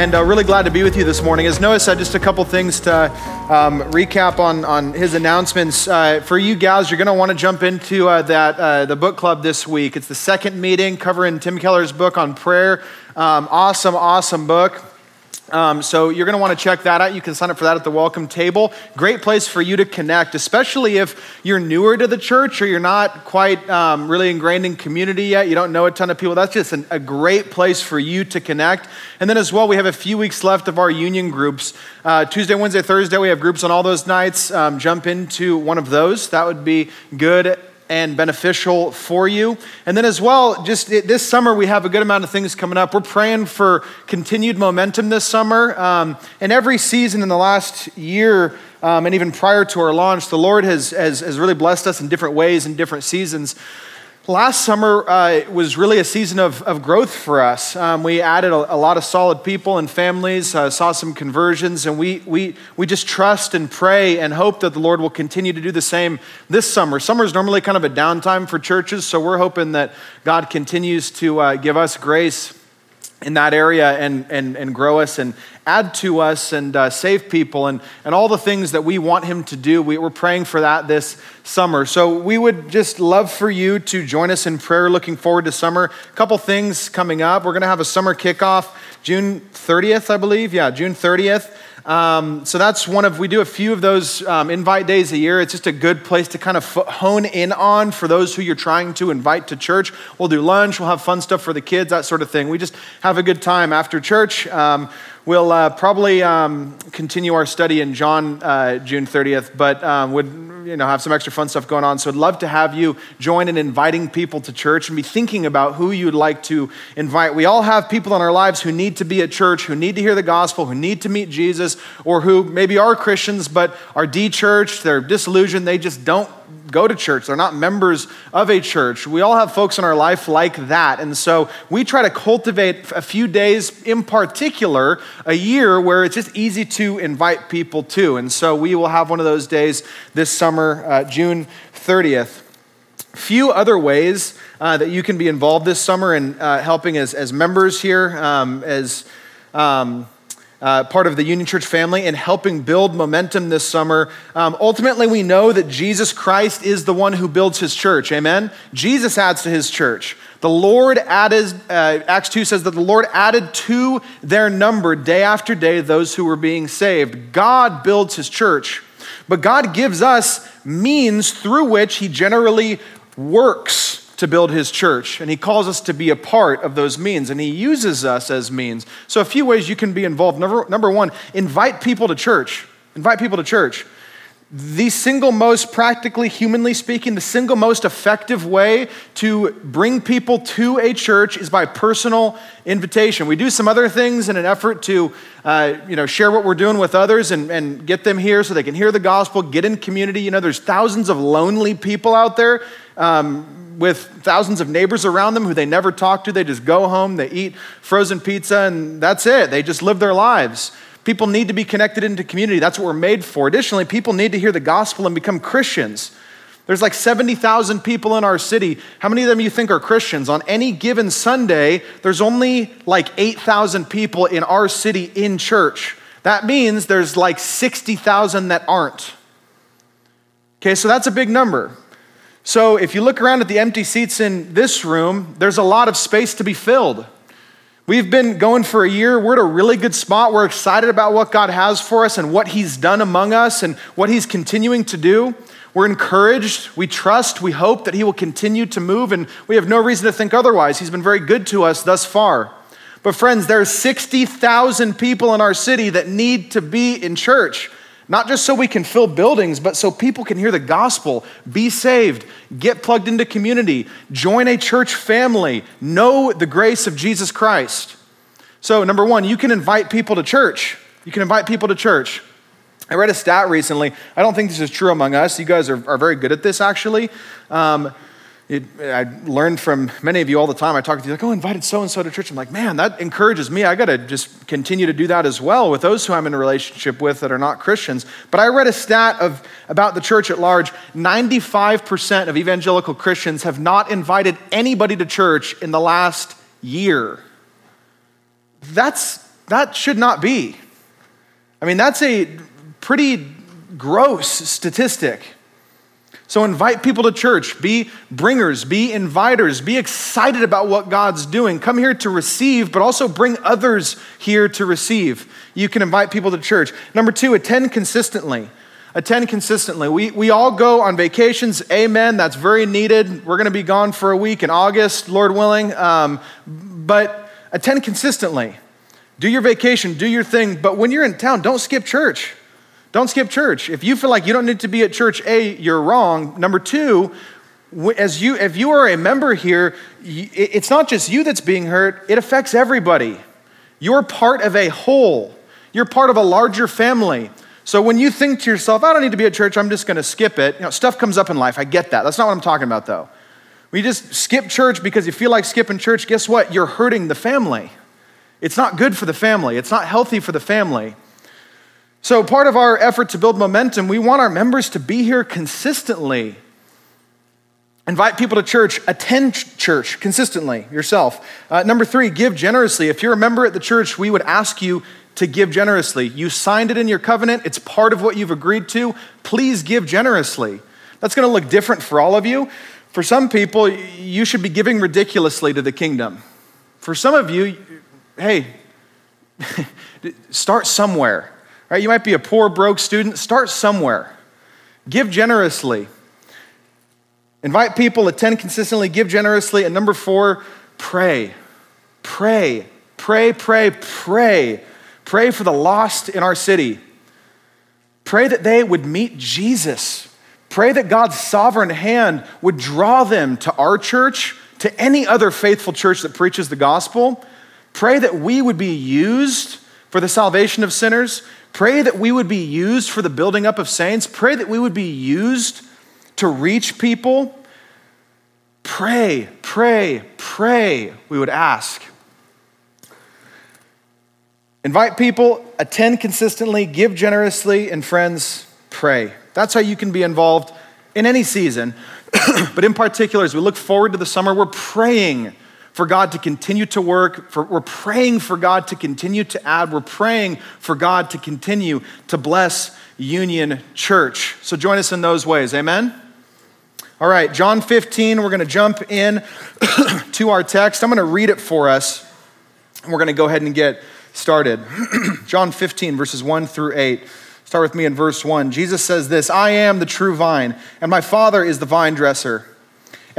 and uh, really glad to be with you this morning. As Noah said, just a couple things to um, recap on, on his announcements. Uh, for you gals, you're going to want to jump into uh, that uh, the book club this week. It's the second meeting covering Tim Keller's book on prayer. Um, awesome, awesome book. Um, so you're going to want to check that out. You can sign up for that at the welcome table. Great place for you to connect, especially if you're newer to the church or you're not quite um, really ingrained in community yet. You don't know a ton of people. That's just an, a great place for you to connect. And then as well, we have a few weeks left of our union groups. Uh, Tuesday, Wednesday, Thursday, we have groups on all those nights. Um, jump into one of those. That would be good and beneficial for you. And then, as well, just this summer, we have a good amount of things coming up. We're praying for continued momentum this summer. Um, and every season in the last year, um, and even prior to our launch, the Lord has, has, has really blessed us in different ways in different seasons. Last summer uh, was really a season of, of growth for us. Um, we added a, a, lot of solid people and families, uh, saw some conversions, and we, we, we just trust and pray and hope that the Lord will continue to do the same this summer. Summer is normally kind of a downtime for churches, so we're hoping that God continues to uh, give us grace in that area and, and, and grow us and add to us and uh, save people and, and all the things that we want him to do. We, we're praying for that this summer. So we would just love for you to join us in prayer, looking forward to summer. A couple things coming up. We're going to have a summer kickoff June 30th, I believe. Yeah, June 30th. Um, so that's one of, we do a few of those um, invite days a year. It's just a good place to kind of hone in on for those who you're trying to invite to church. We'll do lunch, we'll have fun stuff for the kids, that sort of thing. We just have a good time after church. Um, We'll uh, probably um, continue our study in John uh, June 30th, but um, would you know have some extra fun stuff going on. So I'd love to have you join in inviting people to church and be thinking about who you'd like to invite. We all have people in our lives who need to be at church, who need to hear the gospel, who need to meet Jesus, or who maybe are Christians but are de-churched, they're disillusioned, they just don't go to church, they're not members of a church. We all have folks in our life like that. And so we try to cultivate a few days in particular a year where it's just easy to invite people to. And so we will have one of those days this summer, uh, June 30th. Few other ways uh, that you can be involved this summer in uh, helping as, as members here, um, as um, uh, part of the Union Church family and helping build momentum this summer. Um, ultimately, we know that Jesus Christ is the one who builds his church. Amen? Jesus adds to his church. The Lord added, uh, Acts 2 says that the Lord added to their number day after day those who were being saved. God builds his church, but God gives us means through which he generally works to build his church, and he calls us to be a part of those means, and he uses us as means. So, a few ways you can be involved. Number, number one, invite people to church. Invite people to church. The single most, practically, humanly speaking, the single most effective way to bring people to a church is by personal invitation. We do some other things in an effort to uh, you know, share what we're doing with others and, and get them here so they can hear the gospel, get in community. You know, there's thousands of lonely people out there. Um, with thousands of neighbors around them who they never talk to. They just go home, they eat frozen pizza, and that's it. They just live their lives. People need to be connected into community. That's what we're made for. Additionally, people need to hear the gospel and become Christians. There's like 70,000 people in our city. How many of them you think are Christians? On any given Sunday, there's only like 8,000 people in our city in church. That means there's like 60,000 that aren't. Okay, so that's a big number. So if you look around at the empty seats in this room, there's a lot of space to be filled. We've been going for a year. We're at a really good spot. We're excited about what God has for us and what He's done among us and what He's continuing to do. We're encouraged. We trust. We hope that He will continue to move, and we have no reason to think otherwise. He's been very good to us thus far. But, friends, there are 60,000 people in our city that need to be in church. Not just so we can fill buildings, but so people can hear the gospel, be saved, get plugged into community, join a church family, know the grace of Jesus Christ. So, number one, you can invite people to church. You can invite people to church. I read a stat recently. I don't think this is true among us. You guys are, are very good at this, actually. Um, it, I learned from many of you all the time. I talk to you like, oh, invited so and so to church. I'm like, man, that encourages me. I got to just continue to do that as well with those who I'm in a relationship with that are not Christians. But I read a stat of about the church at large. 95% of evangelical Christians have not invited anybody to church in the last year. That's that should not be. I mean, that's a pretty gross statistic. So invite people to church, be bringers, be inviters, be excited about what God's doing. Come here to receive, but also bring others here to receive. You can invite people to church. Number two, attend consistently. Attend consistently. We, we all go on vacations. Amen. That's very needed. We're going to be gone for a week in August, Lord willing. Um, but attend consistently. Do your vacation, do your thing. But when you're in town, don't skip church. Don't skip church. If you feel like you don't need to be at church, A, you're wrong. Number two, as you, if you are a member here, it's not just you that's being hurt, it affects everybody. You're part of a whole, you're part of a larger family. So when you think to yourself, I don't need to be at church, I'm just going to skip it, you know, stuff comes up in life. I get that. That's not what I'm talking about, though. You just skip church because you feel like skipping church, guess what? You're hurting the family. It's not good for the family, it's not healthy for the family. So, part of our effort to build momentum, we want our members to be here consistently. Invite people to church, attend church consistently yourself. Uh, number three, give generously. If you're a member at the church, we would ask you to give generously. You signed it in your covenant, it's part of what you've agreed to. Please give generously. That's going to look different for all of you. For some people, you should be giving ridiculously to the kingdom. For some of you, hey, start somewhere. Right? You might be a poor, broke student. Start somewhere. Give generously. Invite people, attend consistently, give generously. And number four, pray. Pray. Pray, pray, pray. Pray for the lost in our city. Pray that they would meet Jesus. Pray that God's sovereign hand would draw them to our church, to any other faithful church that preaches the gospel. Pray that we would be used for the salvation of sinners. Pray that we would be used for the building up of saints. Pray that we would be used to reach people. Pray, pray, pray, we would ask. Invite people, attend consistently, give generously, and friends, pray. That's how you can be involved in any season. but in particular, as we look forward to the summer, we're praying for God to continue to work. For, we're praying for God to continue to add. We're praying for God to continue to bless Union Church. So join us in those ways. Amen? All right, John 15, we're going to jump in to our text. I'm going to read it for us, and we're going to go ahead and get started. John 15, verses 1 through 8. Start with me in verse 1. Jesus says this I am the true vine, and my Father is the vine dresser.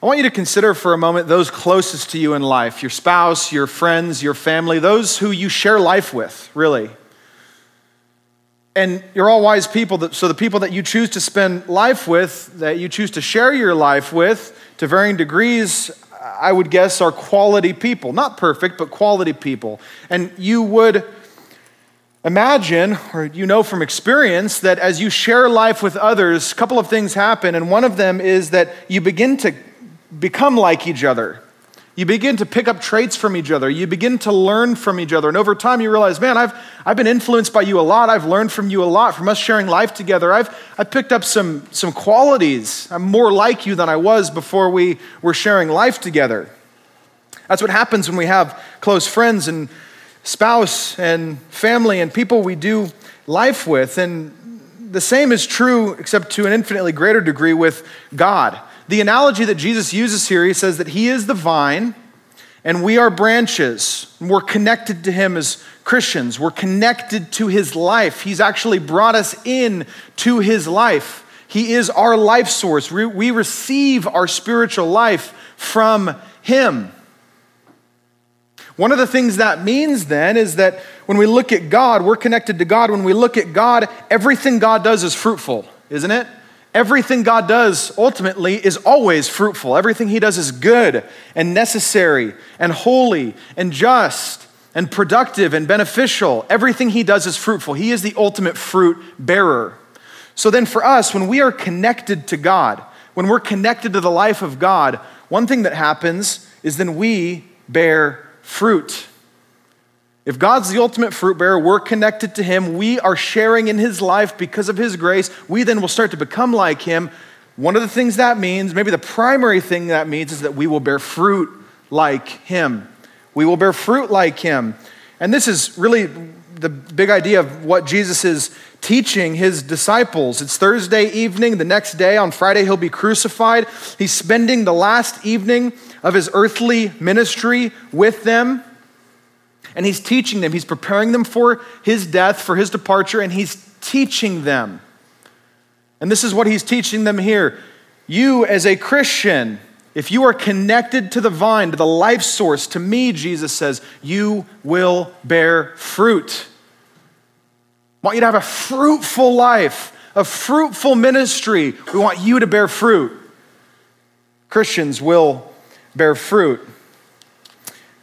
I want you to consider for a moment those closest to you in life your spouse, your friends, your family, those who you share life with, really. And you're all wise people, so the people that you choose to spend life with, that you choose to share your life with to varying degrees, I would guess are quality people. Not perfect, but quality people. And you would Imagine, or you know from experience, that as you share life with others, a couple of things happen, and one of them is that you begin to become like each other. You begin to pick up traits from each other. You begin to learn from each other. And over time, you realize, man, I've, I've been influenced by you a lot. I've learned from you a lot, from us sharing life together. I've, I've picked up some, some qualities. I'm more like you than I was before we were sharing life together. That's what happens when we have close friends and spouse and family and people we do life with. And the same is true, except to an infinitely greater degree, with God. The analogy that Jesus uses here, he says that he is the vine and we are branches. We're connected to him as Christians. We're connected to his life. He's actually brought us in to his life. He is our life source. We receive our spiritual life from him. One of the things that means then is that when we look at God, we're connected to God. When we look at God, everything God does is fruitful, isn't it? Everything God does ultimately is always fruitful. Everything He does is good and necessary and holy and just and productive and beneficial. Everything He does is fruitful. He is the ultimate fruit bearer. So then, for us, when we are connected to God, when we're connected to the life of God, one thing that happens is then we bear fruit. If God's the ultimate fruit bearer, we're connected to Him, we are sharing in His life because of His grace, we then will start to become like Him. One of the things that means, maybe the primary thing that means, is that we will bear fruit like Him. We will bear fruit like Him. And this is really the big idea of what Jesus is teaching his disciples. It's Thursday evening. The next day, on Friday, he'll be crucified. He's spending the last evening of his earthly ministry with them and he's teaching them. He's preparing them for his death, for his departure, and he's teaching them. And this is what he's teaching them here. You, as a Christian, if you are connected to the vine, to the life source, to me, Jesus says, you will bear fruit. I want you to have a fruitful life, a fruitful ministry. We want you to bear fruit. Christians will bear fruit.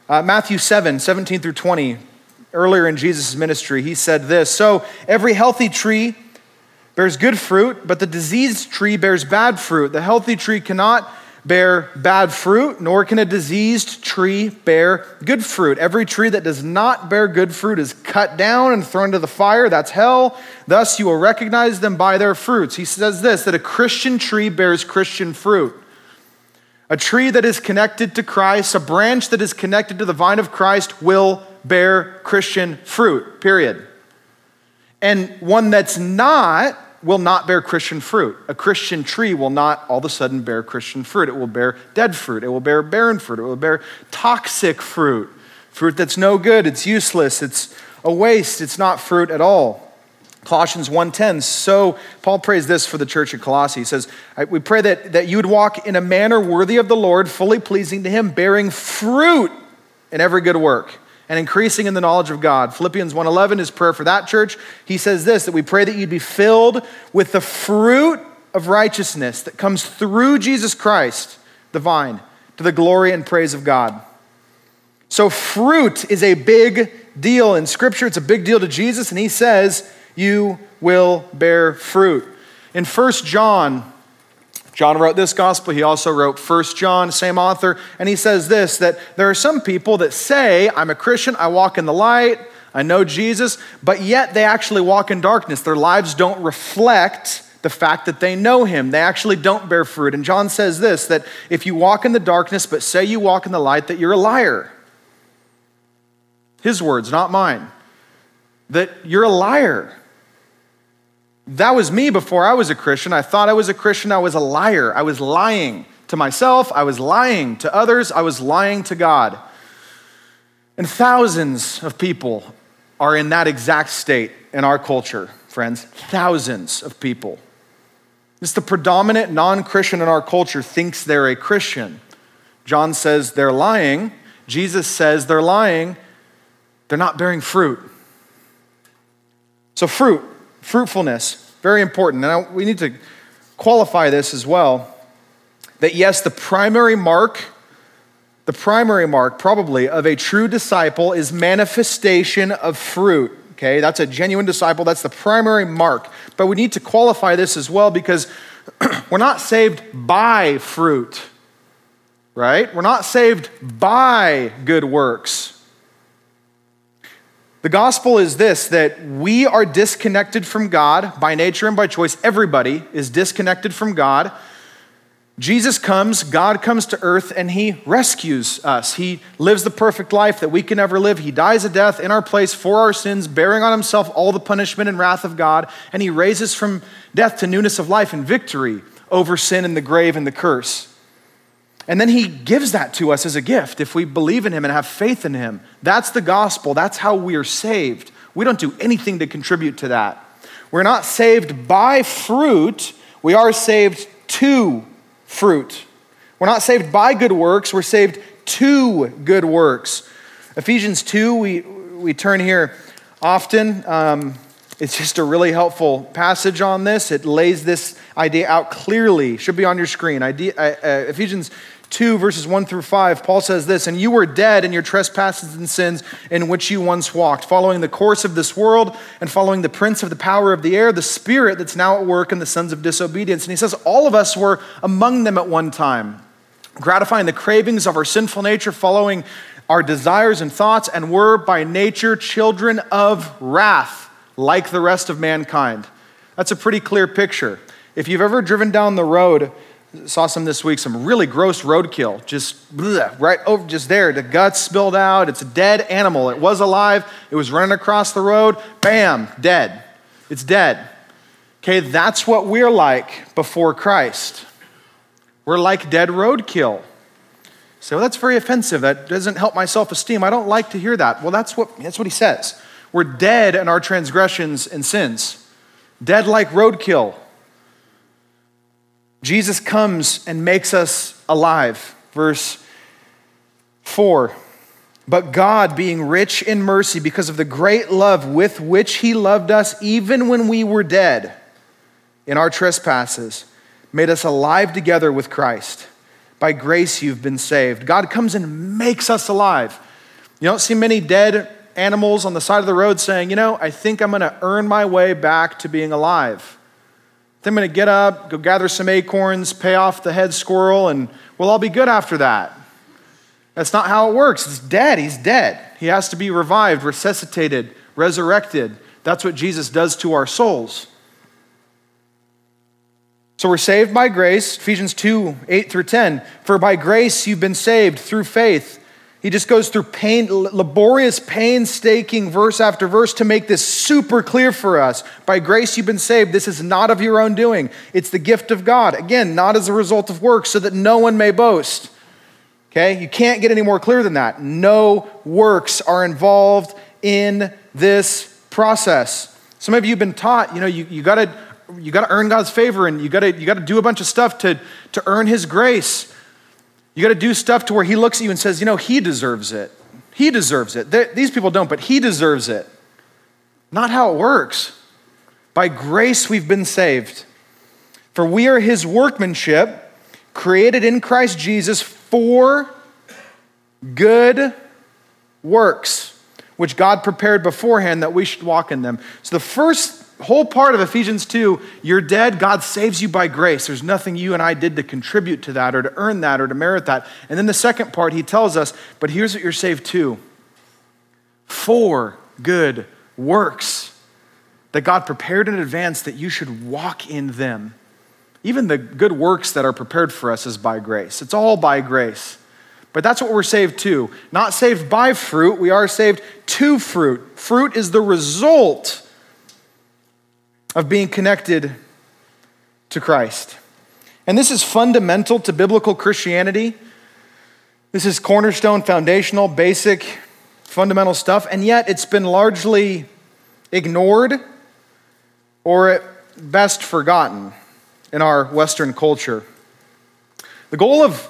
Uh, Matthew 7, 17 through 20, earlier in Jesus' ministry, he said this So every healthy tree bears good fruit, but the diseased tree bears bad fruit. The healthy tree cannot bear bad fruit, nor can a diseased tree bear good fruit. Every tree that does not bear good fruit is cut down and thrown to the fire. That's hell. Thus you will recognize them by their fruits. He says this that a Christian tree bears Christian fruit. A tree that is connected to Christ, a branch that is connected to the vine of Christ, will bear Christian fruit, period. And one that's not will not bear Christian fruit. A Christian tree will not all of a sudden bear Christian fruit. It will bear dead fruit. It will bear barren fruit. It will bear toxic fruit, fruit that's no good. It's useless. It's a waste. It's not fruit at all. Colossians 1:10. So Paul prays this for the church at Colossae. He says, "We pray that, that you would walk in a manner worthy of the Lord, fully pleasing to him, bearing fruit in every good work." And increasing in the knowledge of God. Philippians 1:11 is prayer for that church. He says this that we pray that you'd be filled with the fruit of righteousness that comes through Jesus Christ, the vine, to the glory and praise of God. So fruit is a big deal in scripture. It's a big deal to Jesus and he says you will bear fruit. In 1 John, John wrote this gospel. He also wrote 1 John, same author. And he says this that there are some people that say, I'm a Christian, I walk in the light, I know Jesus, but yet they actually walk in darkness. Their lives don't reflect the fact that they know him. They actually don't bear fruit. And John says this that if you walk in the darkness, but say you walk in the light, that you're a liar. His words, not mine. That you're a liar. That was me before I was a Christian. I thought I was a Christian. I was a liar. I was lying to myself. I was lying to others. I was lying to God. And thousands of people are in that exact state in our culture, friends. Thousands of people. It's the predominant non Christian in our culture thinks they're a Christian. John says they're lying. Jesus says they're lying. They're not bearing fruit. So, fruit Fruitfulness, very important. Now, we need to qualify this as well that yes, the primary mark, the primary mark probably of a true disciple is manifestation of fruit. Okay, that's a genuine disciple. That's the primary mark. But we need to qualify this as well because we're not saved by fruit, right? We're not saved by good works. The gospel is this that we are disconnected from God by nature and by choice. Everybody is disconnected from God. Jesus comes, God comes to earth, and he rescues us. He lives the perfect life that we can never live. He dies a death in our place for our sins, bearing on himself all the punishment and wrath of God, and he raises from death to newness of life and victory over sin and the grave and the curse. And then he gives that to us as a gift if we believe in him and have faith in him. That's the gospel. That's how we are saved. We don't do anything to contribute to that. We're not saved by fruit, we are saved to fruit. We're not saved by good works, we're saved to good works. Ephesians 2, we, we turn here often. Um, it's just a really helpful passage on this. It lays this idea out clearly. Should be on your screen. Idea, uh, uh, Ephesians 2, verses 1 through 5, Paul says this And you were dead in your trespasses and sins in which you once walked, following the course of this world and following the prince of the power of the air, the spirit that's now at work in the sons of disobedience. And he says, All of us were among them at one time, gratifying the cravings of our sinful nature, following our desires and thoughts, and were by nature children of wrath, like the rest of mankind. That's a pretty clear picture. If you've ever driven down the road, saw some this week, some really gross roadkill, just bleh, right over, just there. The guts spilled out. It's a dead animal. It was alive. It was running across the road. Bam, dead. It's dead. Okay, that's what we're like before Christ. We're like dead roadkill. So that's very offensive. That doesn't help my self esteem. I don't like to hear that. Well, that's what, that's what he says. We're dead in our transgressions and sins, dead like roadkill. Jesus comes and makes us alive. Verse 4 But God, being rich in mercy, because of the great love with which He loved us, even when we were dead in our trespasses, made us alive together with Christ. By grace you've been saved. God comes and makes us alive. You don't see many dead animals on the side of the road saying, You know, I think I'm going to earn my way back to being alive. I'm going to get up, go gather some acorns, pay off the head squirrel, and we'll all be good after that. That's not how it works. It's dead. He's dead. He has to be revived, resuscitated, resurrected. That's what Jesus does to our souls. So we're saved by grace, Ephesians 2 8 through 10. For by grace you've been saved through faith he just goes through pain, laborious, painstaking verse after verse to make this super clear for us. By grace you've been saved. This is not of your own doing, it's the gift of God. Again, not as a result of works, so that no one may boast. Okay? You can't get any more clear than that. No works are involved in this process. Some of you have been taught, you know, you, you gotta you gotta earn God's favor and you gotta you gotta do a bunch of stuff to, to earn his grace. You got to do stuff to where he looks at you and says, you know, he deserves it. He deserves it. They're, these people don't, but he deserves it. Not how it works. By grace we've been saved. For we are his workmanship, created in Christ Jesus for good works, which God prepared beforehand that we should walk in them. So the first whole part of Ephesians 2, you're dead, God saves you by grace. There's nothing you and I did to contribute to that or to earn that or to merit that. And then the second part, he tells us, but here's what you're saved to for good works that God prepared in advance that you should walk in them. Even the good works that are prepared for us is by grace. It's all by grace. But that's what we're saved to. Not saved by fruit, we are saved to fruit. Fruit is the result of being connected to Christ. And this is fundamental to biblical Christianity. This is cornerstone, foundational, basic, fundamental stuff, and yet it's been largely ignored or at best forgotten in our Western culture. The goal of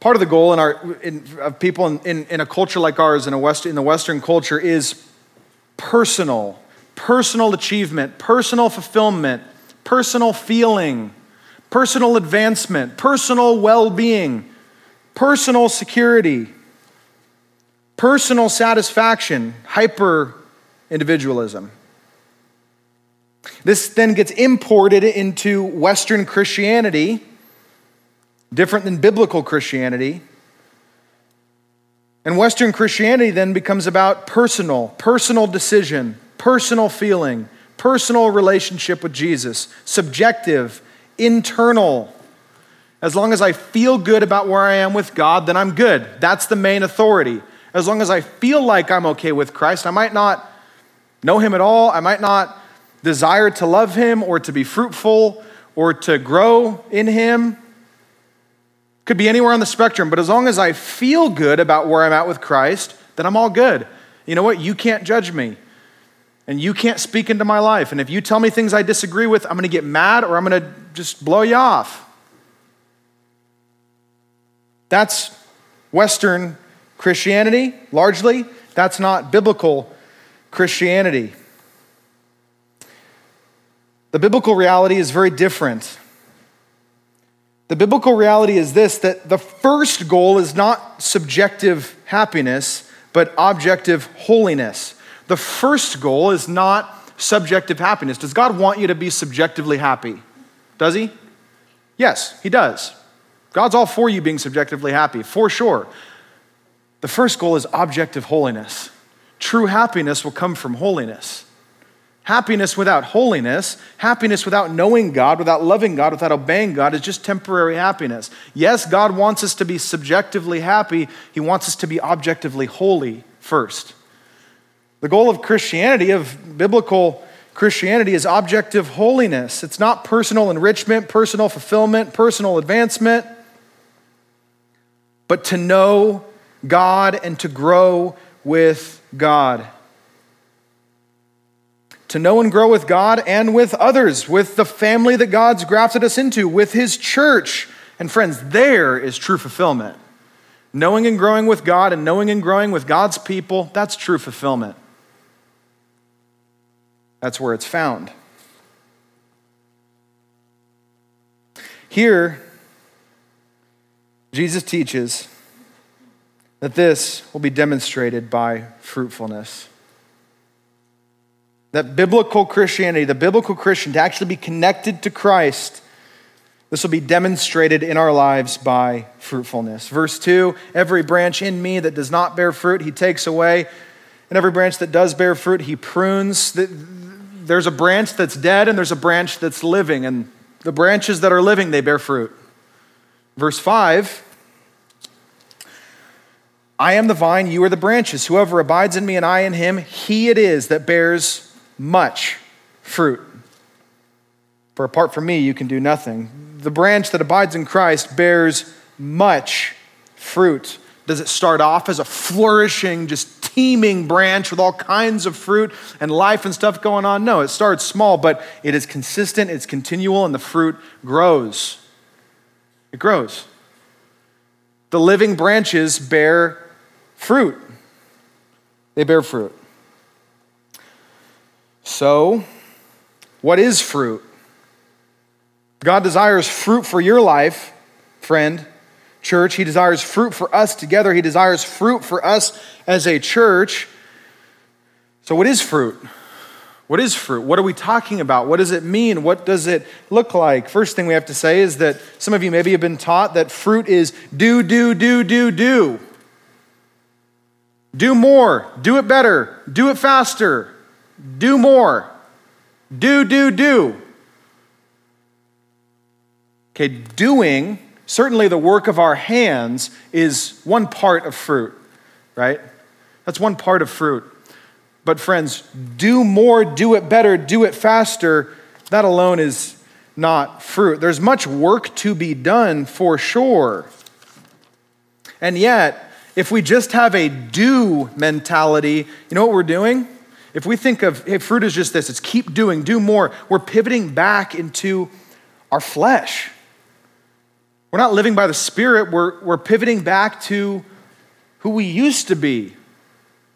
part of the goal in our in, of people in, in, in, a culture like ours in a West, in the Western culture is personal personal achievement, personal fulfillment, personal feeling, personal advancement, personal well being, personal security, personal satisfaction, hyper individualism. This then gets imported into Western Christianity, different than biblical Christianity. And Western Christianity then becomes about personal, personal decision, personal feeling, personal relationship with Jesus, subjective, internal. As long as I feel good about where I am with God, then I'm good. That's the main authority. As long as I feel like I'm okay with Christ, I might not know Him at all. I might not desire to love Him or to be fruitful or to grow in Him Could be anywhere on the spectrum, but as long as I feel good about where I'm at with Christ, then I'm all good. You know what? You can't judge me. And you can't speak into my life. And if you tell me things I disagree with, I'm going to get mad or I'm going to just blow you off. That's Western Christianity, largely. That's not biblical Christianity. The biblical reality is very different. The biblical reality is this that the first goal is not subjective happiness, but objective holiness. The first goal is not subjective happiness. Does God want you to be subjectively happy? Does He? Yes, He does. God's all for you being subjectively happy, for sure. The first goal is objective holiness. True happiness will come from holiness. Happiness without holiness, happiness without knowing God, without loving God, without obeying God, is just temporary happiness. Yes, God wants us to be subjectively happy, He wants us to be objectively holy first. The goal of Christianity, of biblical Christianity, is objective holiness. It's not personal enrichment, personal fulfillment, personal advancement, but to know God and to grow with God to know and grow with God and with others, with the family that God's grafted us into, with His church. And friends, there is true fulfillment. Knowing and growing with God and knowing and growing with God's people, that's true fulfillment. That's where it's found. Here, Jesus teaches that this will be demonstrated by fruitfulness that biblical Christianity, the biblical Christian, to actually be connected to Christ, this will be demonstrated in our lives by fruitfulness. Verse 2 Every branch in me that does not bear fruit, he takes away. And every branch that does bear fruit, he prunes. There's a branch that's dead and there's a branch that's living. And the branches that are living, they bear fruit. Verse 5 I am the vine, you are the branches. Whoever abides in me and I in him, he it is that bears much fruit. For apart from me, you can do nothing. The branch that abides in Christ bears much fruit. Does it start off as a flourishing, just teeming branch with all kinds of fruit and life and stuff going on? No, it starts small, but it is consistent, it's continual, and the fruit grows. It grows. The living branches bear fruit. They bear fruit. So, what is fruit? God desires fruit for your life, friend, church. He desires fruit for us together. He desires fruit for us as a church. So, what is fruit? What is fruit? What are we talking about? What does it mean? What does it look like? First thing we have to say is that some of you maybe have been taught that fruit is do, do, do, do, do. Do more, do it better, do it faster, do more. Do, do, do. Okay, doing, certainly the work of our hands, is one part of fruit, right? That's one part of fruit. But, friends, do more, do it better, do it faster, that alone is not fruit. There's much work to be done for sure. And yet, if we just have a do mentality, you know what we're doing? If we think of hey, fruit is just this, it's keep doing, do more, we're pivoting back into our flesh. We're not living by the Spirit, we're, we're pivoting back to who we used to be.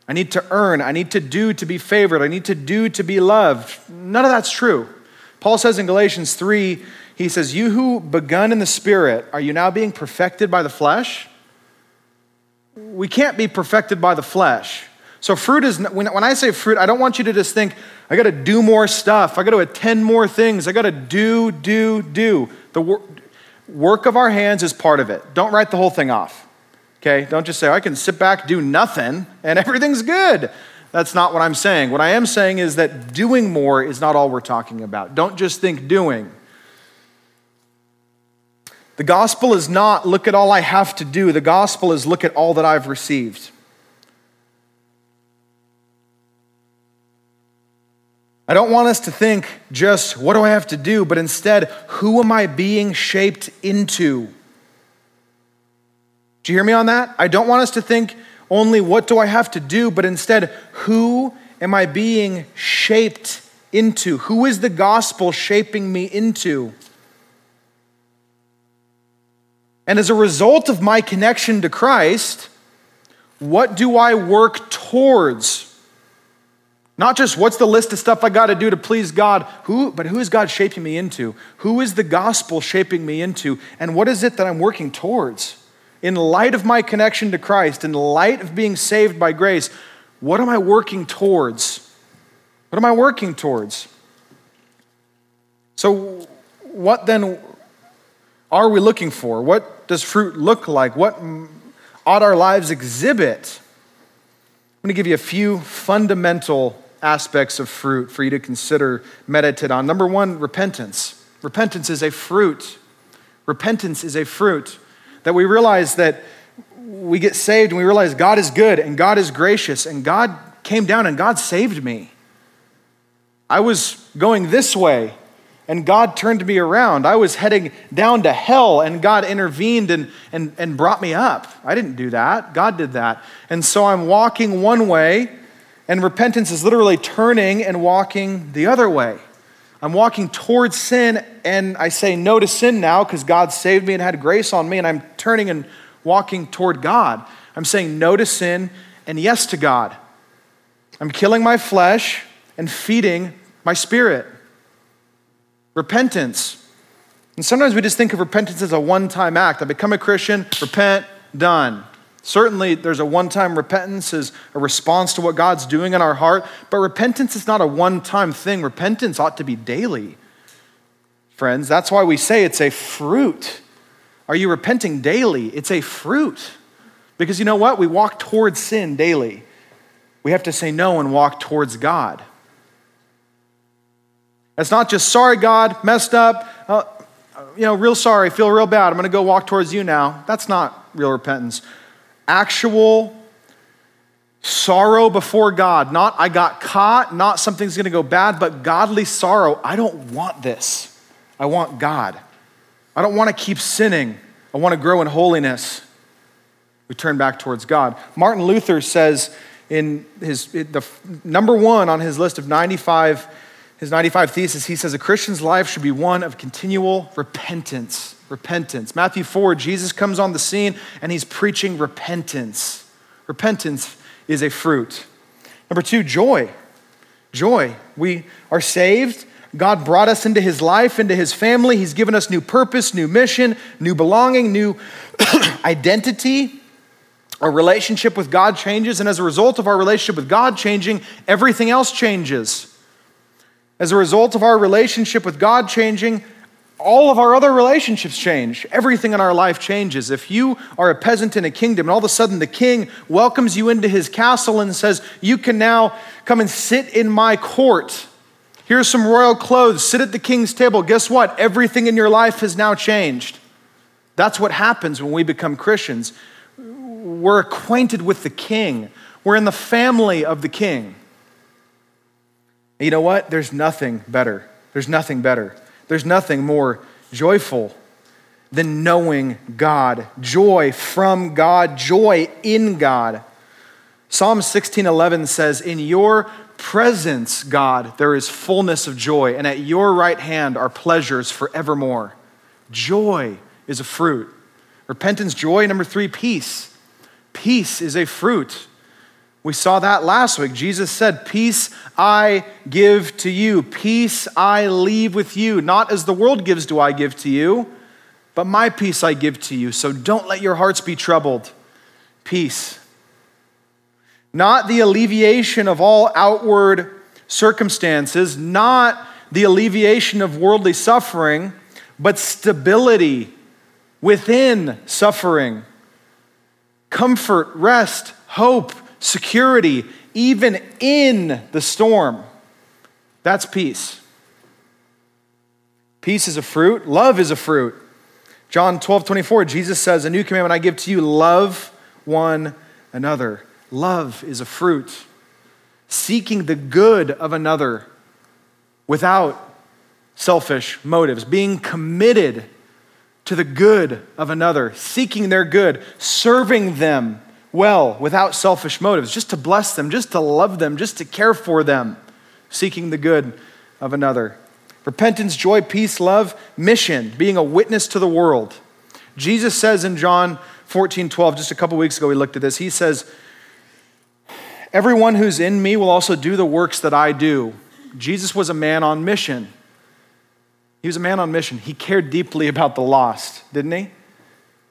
I need to earn, I need to do to be favored, I need to do to be loved. None of that's true. Paul says in Galatians 3, he says, You who begun in the Spirit, are you now being perfected by the flesh? We can't be perfected by the flesh. So, fruit is, when, when I say fruit, I don't want you to just think, I got to do more stuff. I got to attend more things. I got to do, do, do. The work of our hands is part of it. Don't write the whole thing off. Okay? Don't just say, I can sit back, do nothing, and everything's good. That's not what I'm saying. What I am saying is that doing more is not all we're talking about. Don't just think doing. The gospel is not look at all I have to do, the gospel is look at all that I've received. I don't want us to think just, what do I have to do? But instead, who am I being shaped into? Do you hear me on that? I don't want us to think only what do I have to do, but instead, who am I being shaped into? Who is the gospel shaping me into? And as a result of my connection to Christ, what do I work towards? Not just what's the list of stuff I got to do to please God, who, but who is God shaping me into? Who is the gospel shaping me into? And what is it that I'm working towards? In light of my connection to Christ, in light of being saved by grace, what am I working towards? What am I working towards? So, what then are we looking for? What does fruit look like? What ought our lives exhibit? I'm going to give you a few fundamental aspects of fruit for you to consider, meditate on. Number one, repentance. Repentance is a fruit. Repentance is a fruit. That we realize that we get saved and we realize God is good and God is gracious and God came down and God saved me. I was going this way and God turned me around. I was heading down to hell and God intervened and, and, and brought me up. I didn't do that, God did that. And so I'm walking one way and repentance is literally turning and walking the other way. I'm walking towards sin, and I say no to sin now because God saved me and had grace on me, and I'm turning and walking toward God. I'm saying no to sin and yes to God. I'm killing my flesh and feeding my spirit. Repentance. And sometimes we just think of repentance as a one time act. I become a Christian, repent, done. Certainly, there's a one time repentance as a response to what God's doing in our heart, but repentance is not a one time thing. Repentance ought to be daily. Friends, that's why we say it's a fruit. Are you repenting daily? It's a fruit. Because you know what? We walk towards sin daily. We have to say no and walk towards God. It's not just, sorry, God, messed up. Uh, you know, real sorry, feel real bad. I'm going to go walk towards you now. That's not real repentance actual sorrow before God. Not I got caught, not something's going to go bad, but godly sorrow. I don't want this. I want God. I don't want to keep sinning. I want to grow in holiness. We turn back towards God. Martin Luther says in his the number 1 on his list of 95 his 95 thesis, he says a Christian's life should be one of continual repentance repentance. Matthew 4, Jesus comes on the scene and he's preaching repentance. Repentance is a fruit. Number two, joy. Joy. We are saved. God brought us into his life, into his family. He's given us new purpose, new mission, new belonging, new identity. Our relationship with God changes, and as a result of our relationship with God changing, everything else changes. As a result of our relationship with God changing, all of our other relationships change. Everything in our life changes. If you are a peasant in a kingdom and all of a sudden the king welcomes you into his castle and says, You can now come and sit in my court. Here's some royal clothes. Sit at the king's table. Guess what? Everything in your life has now changed. That's what happens when we become Christians. We're acquainted with the king, we're in the family of the king. And you know what? There's nothing better. There's nothing better there's nothing more joyful than knowing God, joy from God, joy in God. Psalm 16:11 says, "In your presence, God, there is fullness of joy, and at your right hand are pleasures forevermore." Joy is a fruit. Repentance, joy. Number 3, peace. Peace is a fruit. We saw that last week. Jesus said, Peace I give to you, peace I leave with you. Not as the world gives, do I give to you, but my peace I give to you. So don't let your hearts be troubled. Peace. Not the alleviation of all outward circumstances, not the alleviation of worldly suffering, but stability within suffering, comfort, rest, hope security, even in the storm. That's peace. Peace is a fruit, love is a fruit. John 12, 24, Jesus says, A new commandment I give to you love one another. Love is a fruit. Seeking the good of another without selfish motives, being committed to the good of another, seeking their good, serving them well without selfish motives, just to bless them, just to love them, just to care for them, seeking the good of another. Repentance, joy, peace, love, mission, being a witness to the world. Jesus says in John 14, 12, just a couple weeks ago, we looked at this. He says, Everyone who's in me will also do the works that I do. Jesus was a man on mission. He was a man on mission. He cared deeply about the lost, didn't he?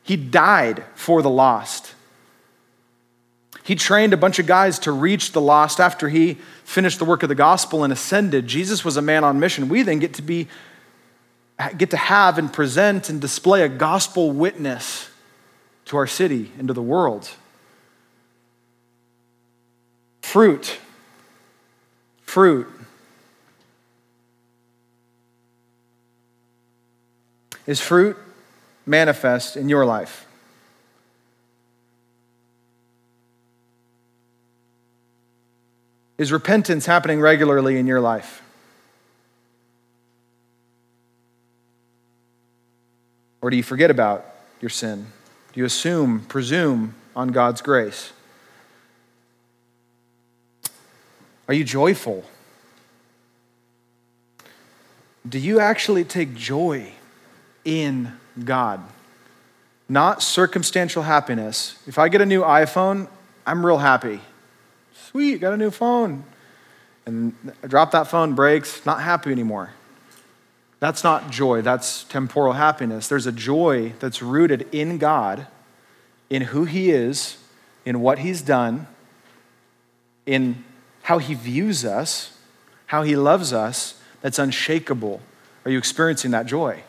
He died for the lost. He trained a bunch of guys to reach the lost after he finished the work of the gospel and ascended. Jesus was a man on mission. We then get to be get to have and present and display a gospel witness to our city and to the world. Fruit. Fruit. Is fruit manifest in your life? Is repentance happening regularly in your life? Or do you forget about your sin? Do you assume, presume on God's grace? Are you joyful? Do you actually take joy in God? Not circumstantial happiness. If I get a new iPhone, I'm real happy. Sweet, got a new phone. And I drop that phone, breaks, not happy anymore. That's not joy, that's temporal happiness. There's a joy that's rooted in God, in who He is, in what He's done, in how He views us, how He loves us, that's unshakable. Are you experiencing that joy?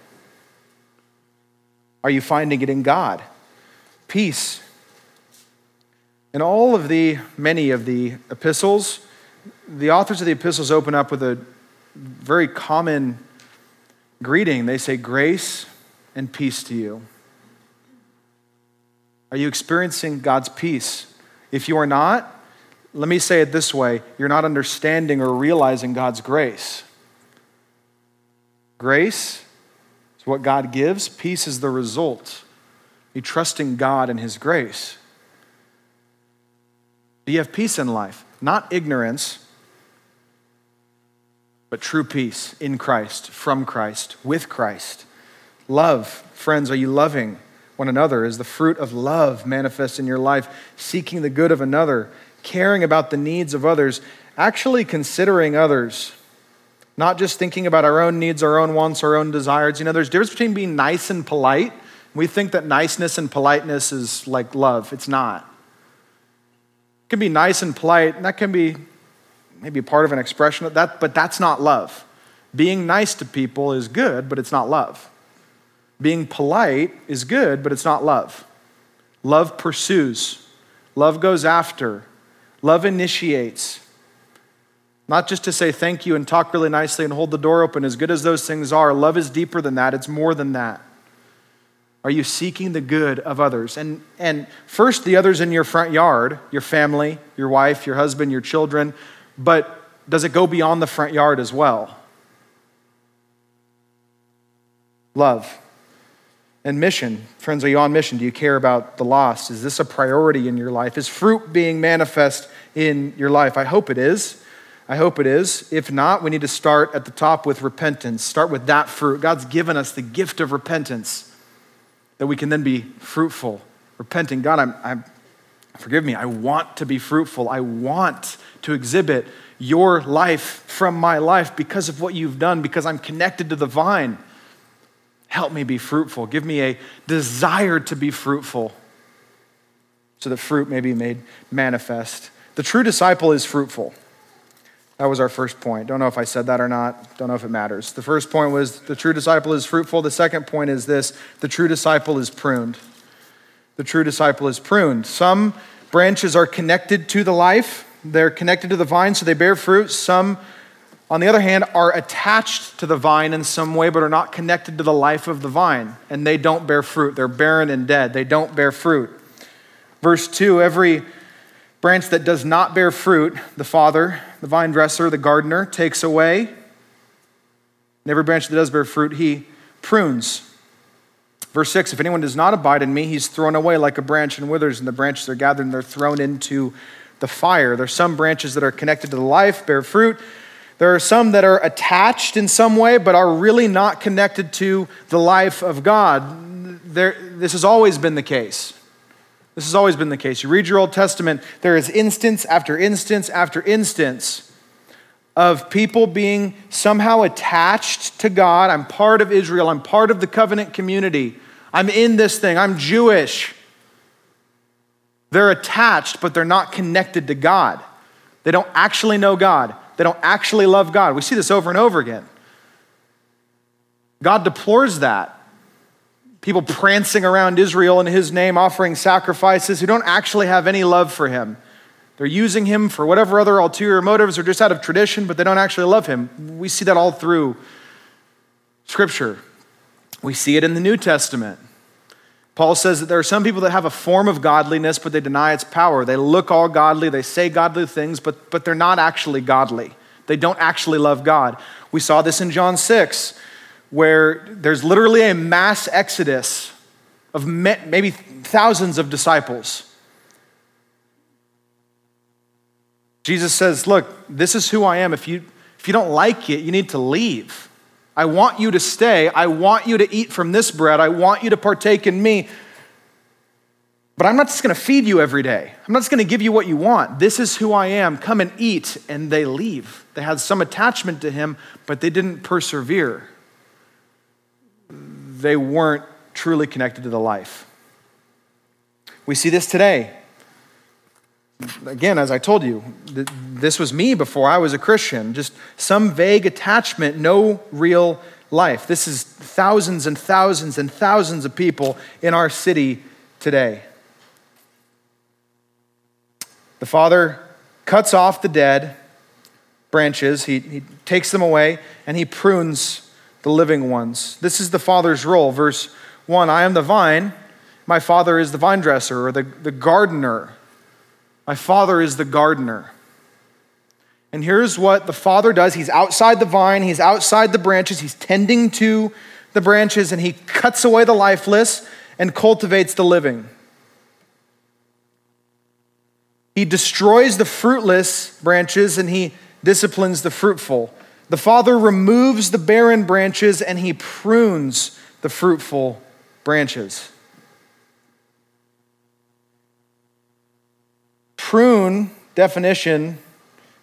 Are you finding it in God? Peace. In all of the, many of the epistles, the authors of the epistles open up with a very common greeting, they say, Grace and peace to you. Are you experiencing God's peace? If you are not, let me say it this way you're not understanding or realizing God's grace. Grace is what God gives, peace is the result. You trust in God and His grace. Do you have peace in life? Not ignorance, but true peace in Christ, from Christ, with Christ. Love, friends, are you loving one another? Is the fruit of love manifest in your life, seeking the good of another, caring about the needs of others, actually considering others? Not just thinking about our own needs, our own wants, our own desires. You know, there's a difference between being nice and polite. We think that niceness and politeness is like love. It's not. Can be nice and polite, and that can be maybe part of an expression of that, but that's not love. Being nice to people is good, but it's not love. Being polite is good, but it's not love. Love pursues, love goes after, love initiates. Not just to say thank you and talk really nicely and hold the door open, as good as those things are, love is deeper than that, it's more than that. Are you seeking the good of others? And, and first, the others in your front yard, your family, your wife, your husband, your children, but does it go beyond the front yard as well? Love and mission. Friends, are you on mission? Do you care about the lost? Is this a priority in your life? Is fruit being manifest in your life? I hope it is. I hope it is. If not, we need to start at the top with repentance. Start with that fruit. God's given us the gift of repentance that we can then be fruitful. Repenting, God, I'm, I'm forgive me, I want to be fruitful. I want to exhibit your life from my life because of what you've done, because I'm connected to the vine. Help me be fruitful. Give me a desire to be fruitful so that fruit may be made manifest. The true disciple is fruitful. That was our first point. Don't know if I said that or not. Don't know if it matters. The first point was the true disciple is fruitful. The second point is this the true disciple is pruned. The true disciple is pruned. Some branches are connected to the life, they're connected to the vine, so they bear fruit. Some, on the other hand, are attached to the vine in some way, but are not connected to the life of the vine, and they don't bear fruit. They're barren and dead. They don't bear fruit. Verse 2 every branch that does not bear fruit, the Father, the vine dresser, the gardener, takes away. And every branch that does bear fruit, he prunes Verse 6 If anyone does not abide in me, he's thrown away like a branch and withers, and the branches are gathered and they're thrown into the fire. There's some branches that are connected to the life, bear fruit. There are some that are attached in some way, but are really not connected to the life of God. There, this has always been the case. This has always been the case. You read your Old Testament, there is instance after instance after instance of people being somehow attached to God. I'm part of Israel, I'm part of the covenant community. I'm in this thing, I'm Jewish. They're attached, but they're not connected to God. They don't actually know God, they don't actually love God. We see this over and over again. God deplores that. People prancing around Israel in his name, offering sacrifices who don't actually have any love for him. They're using him for whatever other ulterior motives or just out of tradition, but they don't actually love him. We see that all through Scripture. We see it in the New Testament. Paul says that there are some people that have a form of godliness, but they deny its power. They look all godly, they say godly things, but, but they're not actually godly. They don't actually love God. We saw this in John 6, where there's literally a mass exodus of maybe thousands of disciples. Jesus says, Look, this is who I am. If you, if you don't like it, you need to leave. I want you to stay. I want you to eat from this bread. I want you to partake in me. But I'm not just going to feed you every day. I'm not just going to give you what you want. This is who I am. Come and eat. And they leave. They had some attachment to him, but they didn't persevere. They weren't truly connected to the life. We see this today. Again, as I told you, this was me before I was a Christian. Just some vague attachment, no real life. This is thousands and thousands and thousands of people in our city today. The Father cuts off the dead branches, he, he takes them away, and he prunes the living ones. This is the Father's role. Verse 1 I am the vine, my Father is the vine dresser or the, the gardener. My Father is the gardener. And here's what the Father does He's outside the vine, He's outside the branches, He's tending to the branches, and He cuts away the lifeless and cultivates the living. He destroys the fruitless branches and He disciplines the fruitful. The Father removes the barren branches and He prunes the fruitful branches. Prune definition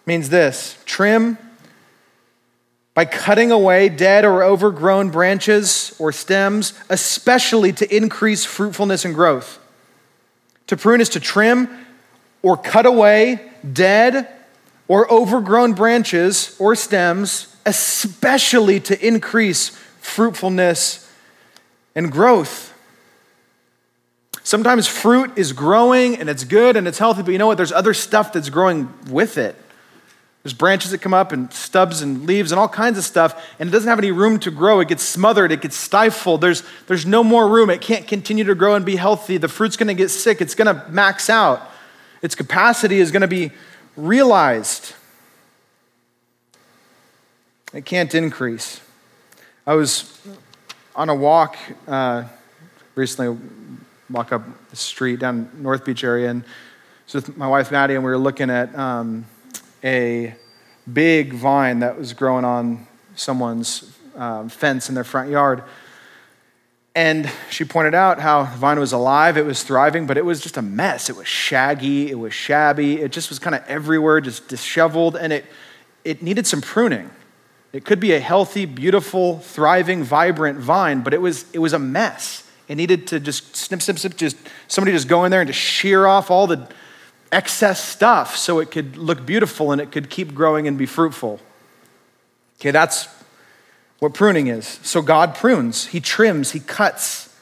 means this trim by cutting away dead or overgrown branches or stems, especially to increase fruitfulness and growth. To prune is to trim or cut away dead or overgrown branches or stems, especially to increase fruitfulness and growth. Sometimes fruit is growing and it's good and it's healthy, but you know what? There's other stuff that's growing with it. There's branches that come up and stubs and leaves and all kinds of stuff, and it doesn't have any room to grow. It gets smothered, it gets stifled. There's, there's no more room. It can't continue to grow and be healthy. The fruit's gonna get sick, it's gonna max out. Its capacity is gonna be realized. It can't increase. I was on a walk uh, recently walk up the street down North Beach area, and so with my wife Maddie, and we were looking at um, a big vine that was growing on someone's um, fence in their front yard. And she pointed out how the vine was alive, it was thriving, but it was just a mess. It was shaggy, it was shabby, it just was kind of everywhere, just disheveled, and it, it needed some pruning. It could be a healthy, beautiful, thriving, vibrant vine, but it was, it was a mess. It needed to just snip, snip, snip, just somebody just go in there and just shear off all the excess stuff so it could look beautiful and it could keep growing and be fruitful. Okay, that's what pruning is. So God prunes, He trims, He cuts,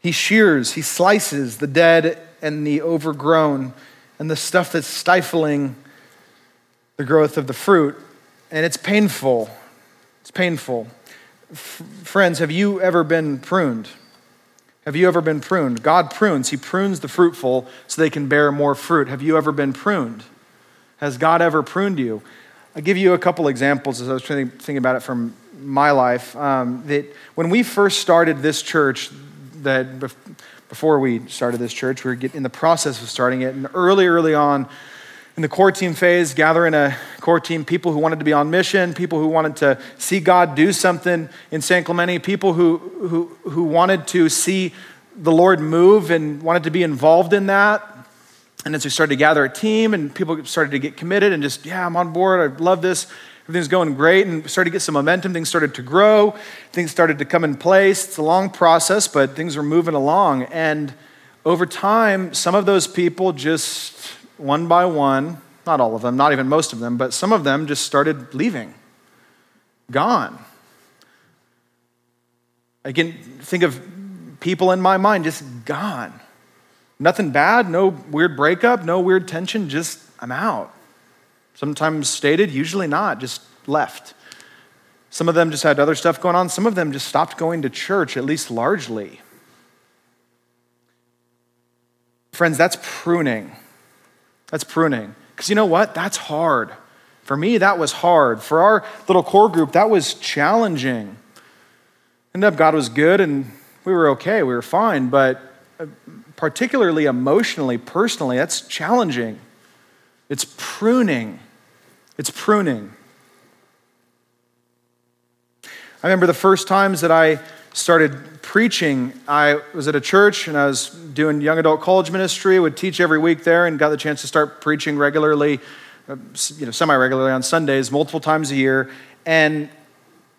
He shears, He slices the dead and the overgrown and the stuff that's stifling the growth of the fruit. And it's painful. It's painful. F- friends, have you ever been pruned? Have you ever been pruned? God prunes. He prunes the fruitful so they can bear more fruit. Have you ever been pruned? Has God ever pruned you? I'll give you a couple examples as I was trying to think about it from my life. Um, that when we first started this church, that before we started this church, we were in the process of starting it, and early, early on, in the core team phase, gathering a core team, people who wanted to be on mission, people who wanted to see God do something in San Clemente, people who, who, who wanted to see the Lord move and wanted to be involved in that. And as we started to gather a team and people started to get committed and just, yeah, I'm on board, I love this, everything's going great, and started to get some momentum, things started to grow, things started to come in place. It's a long process, but things are moving along. And over time, some of those people just one by one, not all of them, not even most of them, but some of them just started leaving, gone. I can think of people in my mind just gone. Nothing bad, no weird breakup, no weird tension, just I'm out. Sometimes stated, usually not, just left. Some of them just had other stuff going on. Some of them just stopped going to church, at least largely. Friends, that's pruning. That's pruning. Because you know what? That's hard. For me, that was hard. For our little core group, that was challenging. Ended up, God was good and we were okay. We were fine. But uh, particularly emotionally, personally, that's challenging. It's pruning. It's pruning. I remember the first times that I started preaching, I was at a church and I was doing young adult college ministry, would teach every week there, and got the chance to start preaching regularly, uh, you know, semi regularly on Sundays, multiple times a year, and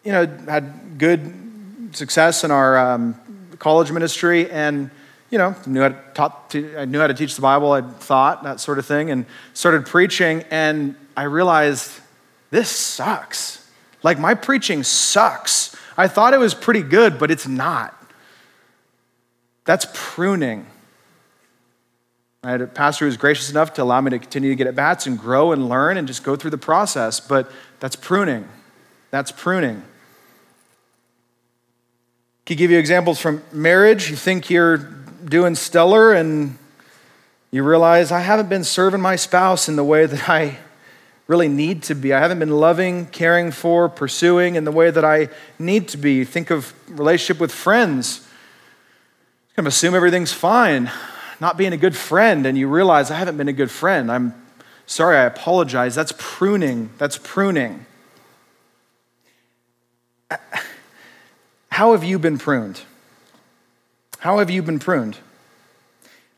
you know, had good success in our um, college ministry, and you know, knew how to taught to, I knew how to teach the Bible. I thought that sort of thing, and started preaching, and I realized this sucks. Like my preaching sucks. I thought it was pretty good, but it's not. That's pruning. I had a pastor who was gracious enough to allow me to continue to get at bats and grow and learn and just go through the process, but that's pruning. That's pruning. Can give you examples from marriage? You think you're doing stellar and you realize I haven't been serving my spouse in the way that I really need to be. I haven't been loving, caring for, pursuing in the way that I need to be. Think of relationship with friends. You kind of assume everything's fine, not being a good friend, and you realize I haven't been a good friend. I'm sorry, I apologize. That's pruning. That's pruning. How have you been pruned? How have you been pruned?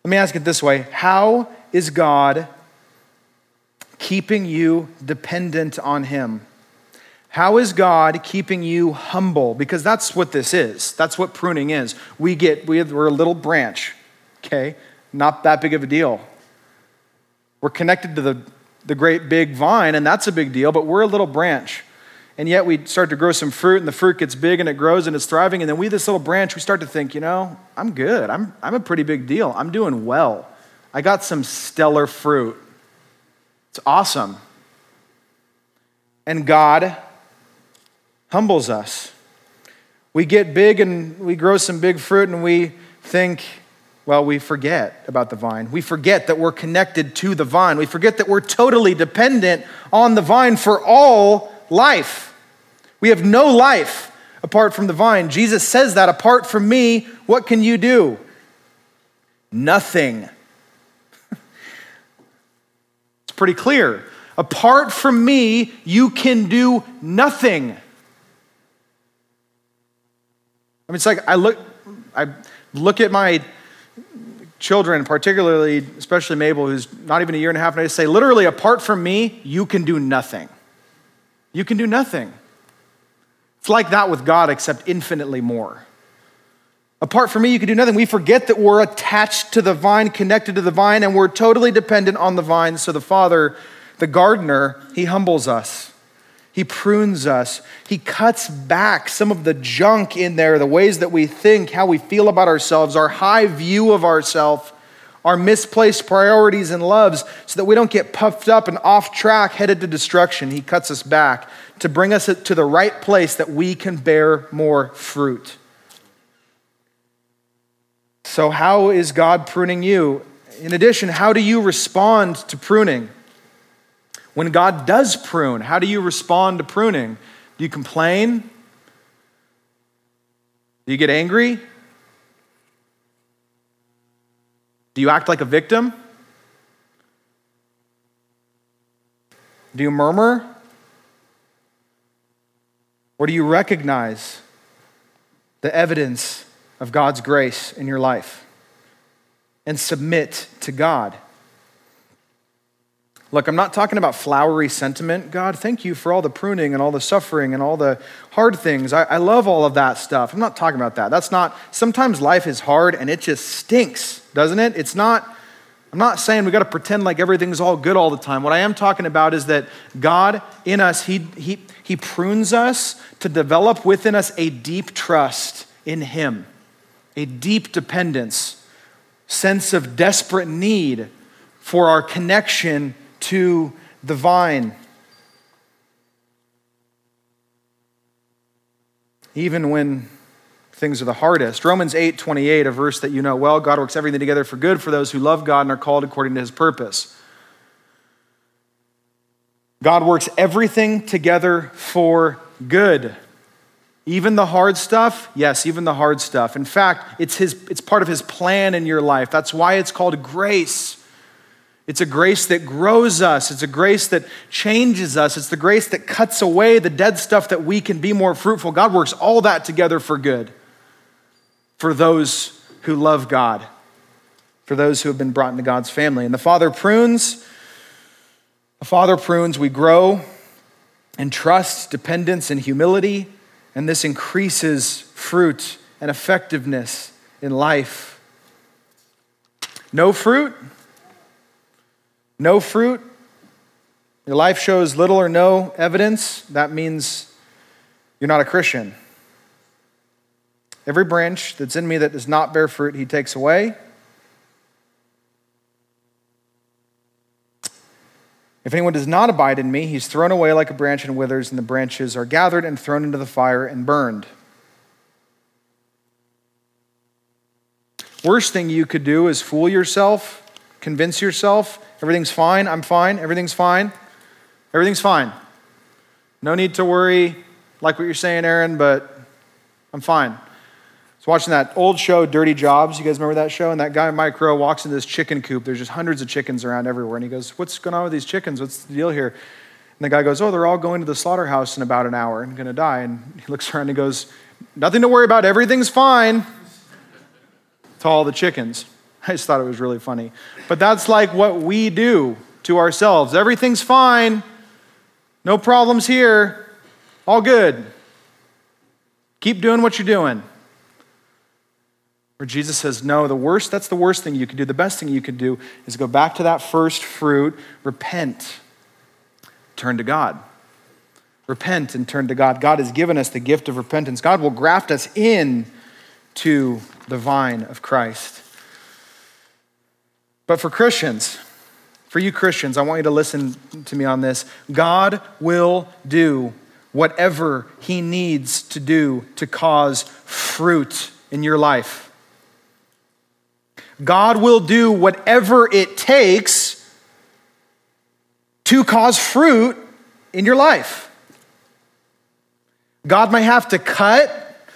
Let me ask it this way How is God keeping you dependent on Him? How is God keeping you humble? Because that's what this is. That's what pruning is. We get, we're a little branch, okay? Not that big of a deal. We're connected to the, the great big vine, and that's a big deal, but we're a little branch. And yet we start to grow some fruit, and the fruit gets big and it grows and it's thriving. And then we, this little branch, we start to think, you know, I'm good. I'm, I'm a pretty big deal. I'm doing well. I got some stellar fruit. It's awesome. And God humbles us. We get big and we grow some big fruit and we think, well, we forget about the vine. We forget that we're connected to the vine. We forget that we're totally dependent on the vine for all life. We have no life apart from the vine. Jesus says that apart from me, what can you do? Nothing it's pretty clear. Apart from me, you can do nothing. I mean, it's like I look, I look at my children, particularly, especially Mabel, who's not even a year and a half, and I say, literally, apart from me, you can do nothing. You can do nothing. It's like that with God, except infinitely more. Apart from me, you can do nothing. We forget that we're attached to the vine, connected to the vine, and we're totally dependent on the vine. So the Father, the gardener, he humbles us. He prunes us. He cuts back some of the junk in there, the ways that we think, how we feel about ourselves, our high view of ourselves, our misplaced priorities and loves, so that we don't get puffed up and off track, headed to destruction. He cuts us back to bring us to the right place that we can bear more fruit. So, how is God pruning you? In addition, how do you respond to pruning? When God does prune, how do you respond to pruning? Do you complain? Do you get angry? Do you act like a victim? Do you murmur? Or do you recognize the evidence of God's grace in your life and submit to God? Look, I'm not talking about flowery sentiment. God, thank you for all the pruning and all the suffering and all the hard things. I, I, love all of that stuff. I'm not talking about that. That's not, sometimes life is hard and it just stinks, doesn't it? It's not, I'm not saying we got to pretend like everything's all good all the time. What I am talking about is that God in us, He, he, he prunes us to develop within us a deep trust in Him, a deep dependence, sense of desperate need for our connection to the vine. Even when things are the hardest. Romans 8 28, a verse that you know well God works everything together for good for those who love God and are called according to his purpose. God works everything together for good. Even the hard stuff? Yes, even the hard stuff. In fact, it's, his, it's part of his plan in your life. That's why it's called grace. It's a grace that grows us. It's a grace that changes us. It's the grace that cuts away the dead stuff that we can be more fruitful. God works all that together for good for those who love God, for those who have been brought into God's family. And the Father prunes. The Father prunes. We grow in trust, dependence, and humility. And this increases fruit and effectiveness in life. No fruit no fruit, your life shows little or no evidence, that means you're not a Christian. Every branch that's in me that does not bear fruit, he takes away. If anyone does not abide in me, he's thrown away like a branch and withers, and the branches are gathered and thrown into the fire and burned. Worst thing you could do is fool yourself, convince yourself Everything's fine. I'm fine. Everything's fine. Everything's fine. No need to worry, like what you're saying, Aaron, but I'm fine. Was watching that old show, Dirty Jobs. You guys remember that show? And that guy, Mike Rowe, walks into this chicken coop. There's just hundreds of chickens around everywhere. And he goes, What's going on with these chickens? What's the deal here? And the guy goes, Oh, they're all going to the slaughterhouse in about an hour and going to die. And he looks around and goes, Nothing to worry about. Everything's fine. To all the chickens. I just thought it was really funny. But that's like what we do to ourselves. Everything's fine. No problems here. All good. Keep doing what you're doing. Where Jesus says, No, the worst, that's the worst thing you could do. The best thing you could do is go back to that first fruit, repent, turn to God. Repent and turn to God. God has given us the gift of repentance. God will graft us in to the vine of Christ. But for Christians, for you Christians, I want you to listen to me on this. God will do whatever He needs to do to cause fruit in your life. God will do whatever it takes to cause fruit in your life. God may have to cut,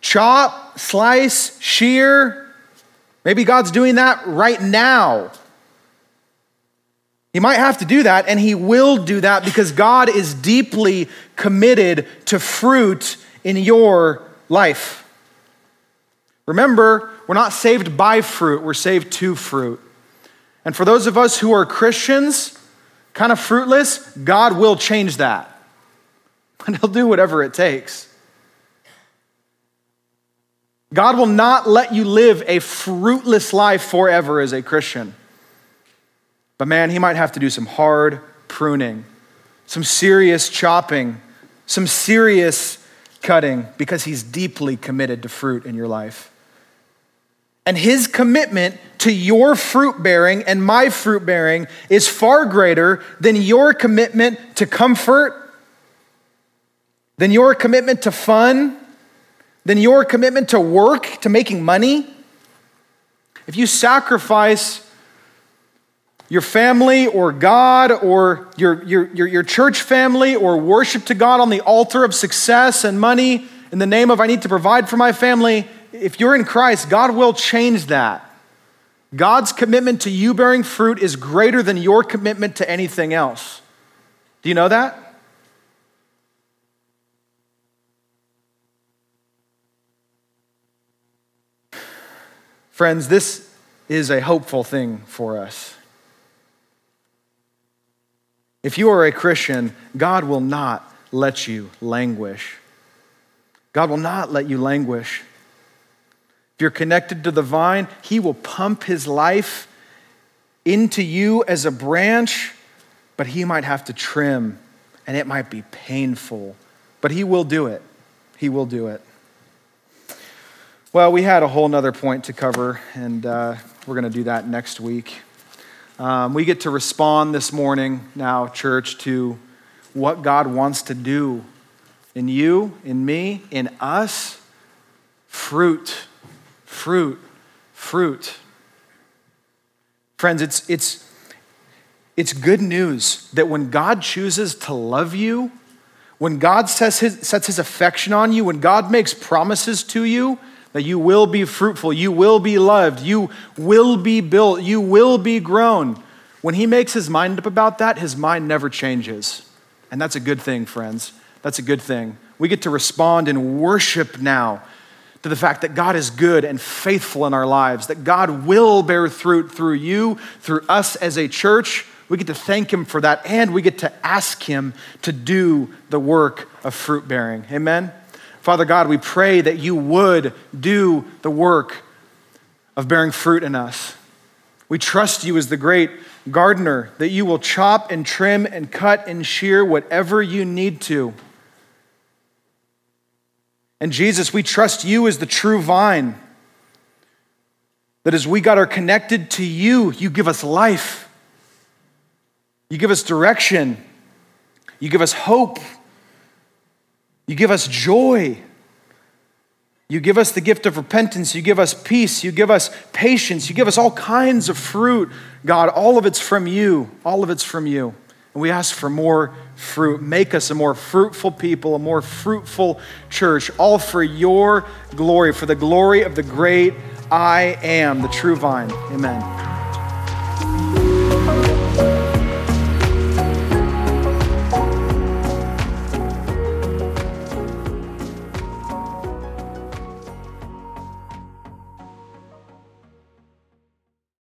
chop, slice, shear, Maybe God's doing that right now. He might have to do that, and He will do that because God is deeply committed to fruit in your life. Remember, we're not saved by fruit, we're saved to fruit. And for those of us who are Christians, kind of fruitless, God will change that. And He'll do whatever it takes. God will not let you live a fruitless life forever as a Christian. But man, he might have to do some hard pruning, some serious chopping, some serious cutting because he's deeply committed to fruit in your life. And his commitment to your fruit bearing and my fruit bearing is far greater than your commitment to comfort, than your commitment to fun, than your commitment to work, to making money? If you sacrifice your family or God or your, your, your, your, church family or worship to God on the altar of success and money in the name of I need to provide for my family, if you're in Christ, God will change that. God's commitment to you bearing fruit is greater than your commitment to anything else. Do you know that? Friends, this is a hopeful thing for us. If you are a Christian, God will not let you languish. God will not let you languish. If you're connected to the vine, He will pump His life into you as a branch, but He might have to trim, and it might be painful, but He will do it. He will do it. Well, we had a whole nother point to cover, and uh, we're going to do that next week. Um, we get to respond this morning, now, church, to what God wants to do in you, in me, in us. Fruit, fruit, fruit. Friends, it's, it's, it's good news that when God chooses to love you, when God sets his, sets his affection on you, when God makes promises to you, that you will be fruitful, you will be loved, you will be built, you will be grown. When he makes his mind up about that, his mind never changes. And that's a good thing, friends. That's a good thing. We get to respond in worship now to the fact that God is good and faithful in our lives, that God will bear fruit through you, through us as a church. We get to thank Him for that, and we get to ask Him to do the work of fruit bearing. Amen? Father God, we pray that you would do the work of bearing fruit in us. We trust you as the great gardener, that you will chop and trim and cut and shear whatever you need to. And Jesus, we trust you as the true vine. That as we got are connected to you, you give us life. You give us direction. You give us hope. You give us joy. You give us the gift of repentance. You give us peace. You give us patience. You give us all kinds of fruit. God, all of it's from you. All of it's from you. And we ask for more fruit. Make us a more fruitful people, a more fruitful church, all for your glory, for the glory of the great I am, the true vine. Amen.